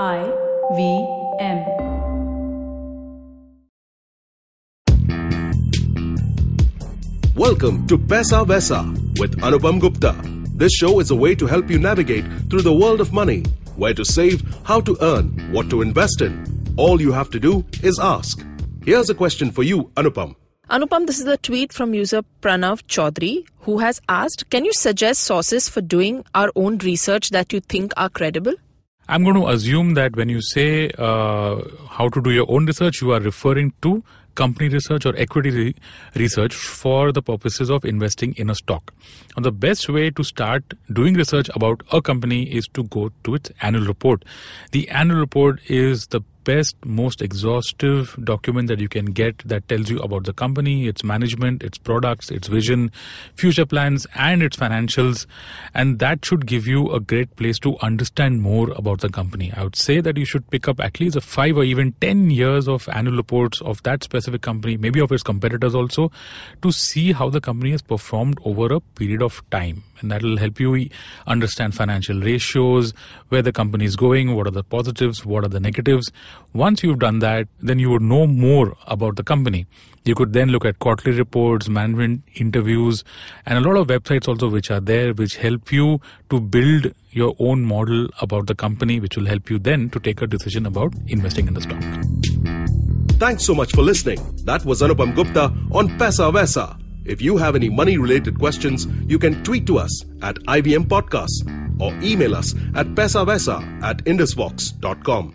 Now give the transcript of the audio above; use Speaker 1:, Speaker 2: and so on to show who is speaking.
Speaker 1: I V M.
Speaker 2: Welcome to Paisa Vaisa with Anupam Gupta. This show is a way to help you navigate through the world of money, where to save, how to earn, what to invest in. All you have to do is ask. Here's a question for you, Anupam.
Speaker 3: Anupam, this is a tweet from user Pranav Choudhary who has asked Can you suggest sources for doing our own research that you think are credible?
Speaker 4: I'm going to assume that when you say uh, how to do your own research, you are referring to company research or equity re- research for the purposes of investing in a stock. And the best way to start doing research about a company is to go to its annual report. The annual report is the best, most exhaustive document that you can get that tells you about the company, its management, its products, its vision, future plans, and its financials. And that should give you a great place to understand more about the company. I would say that you should pick up at least a five or even 10 years of annual reports of that specific company, maybe of its competitors also, to see how the company has performed over a period of time and that will help you understand financial ratios, where the company is going, what are the positives, what are the negatives. Once you've done that, then you would know more about the company. You could then look at quarterly reports, management interviews, and a lot of websites also which are there which help you to build your own model about the company, which will help you then to take a decision about investing in the stock.
Speaker 2: Thanks so much for listening. That was Anupam Gupta on Paisa Vaisa. If you have any money related questions, you can tweet to us at IVM Podcasts or email us at paisavaisa at indusvox.com.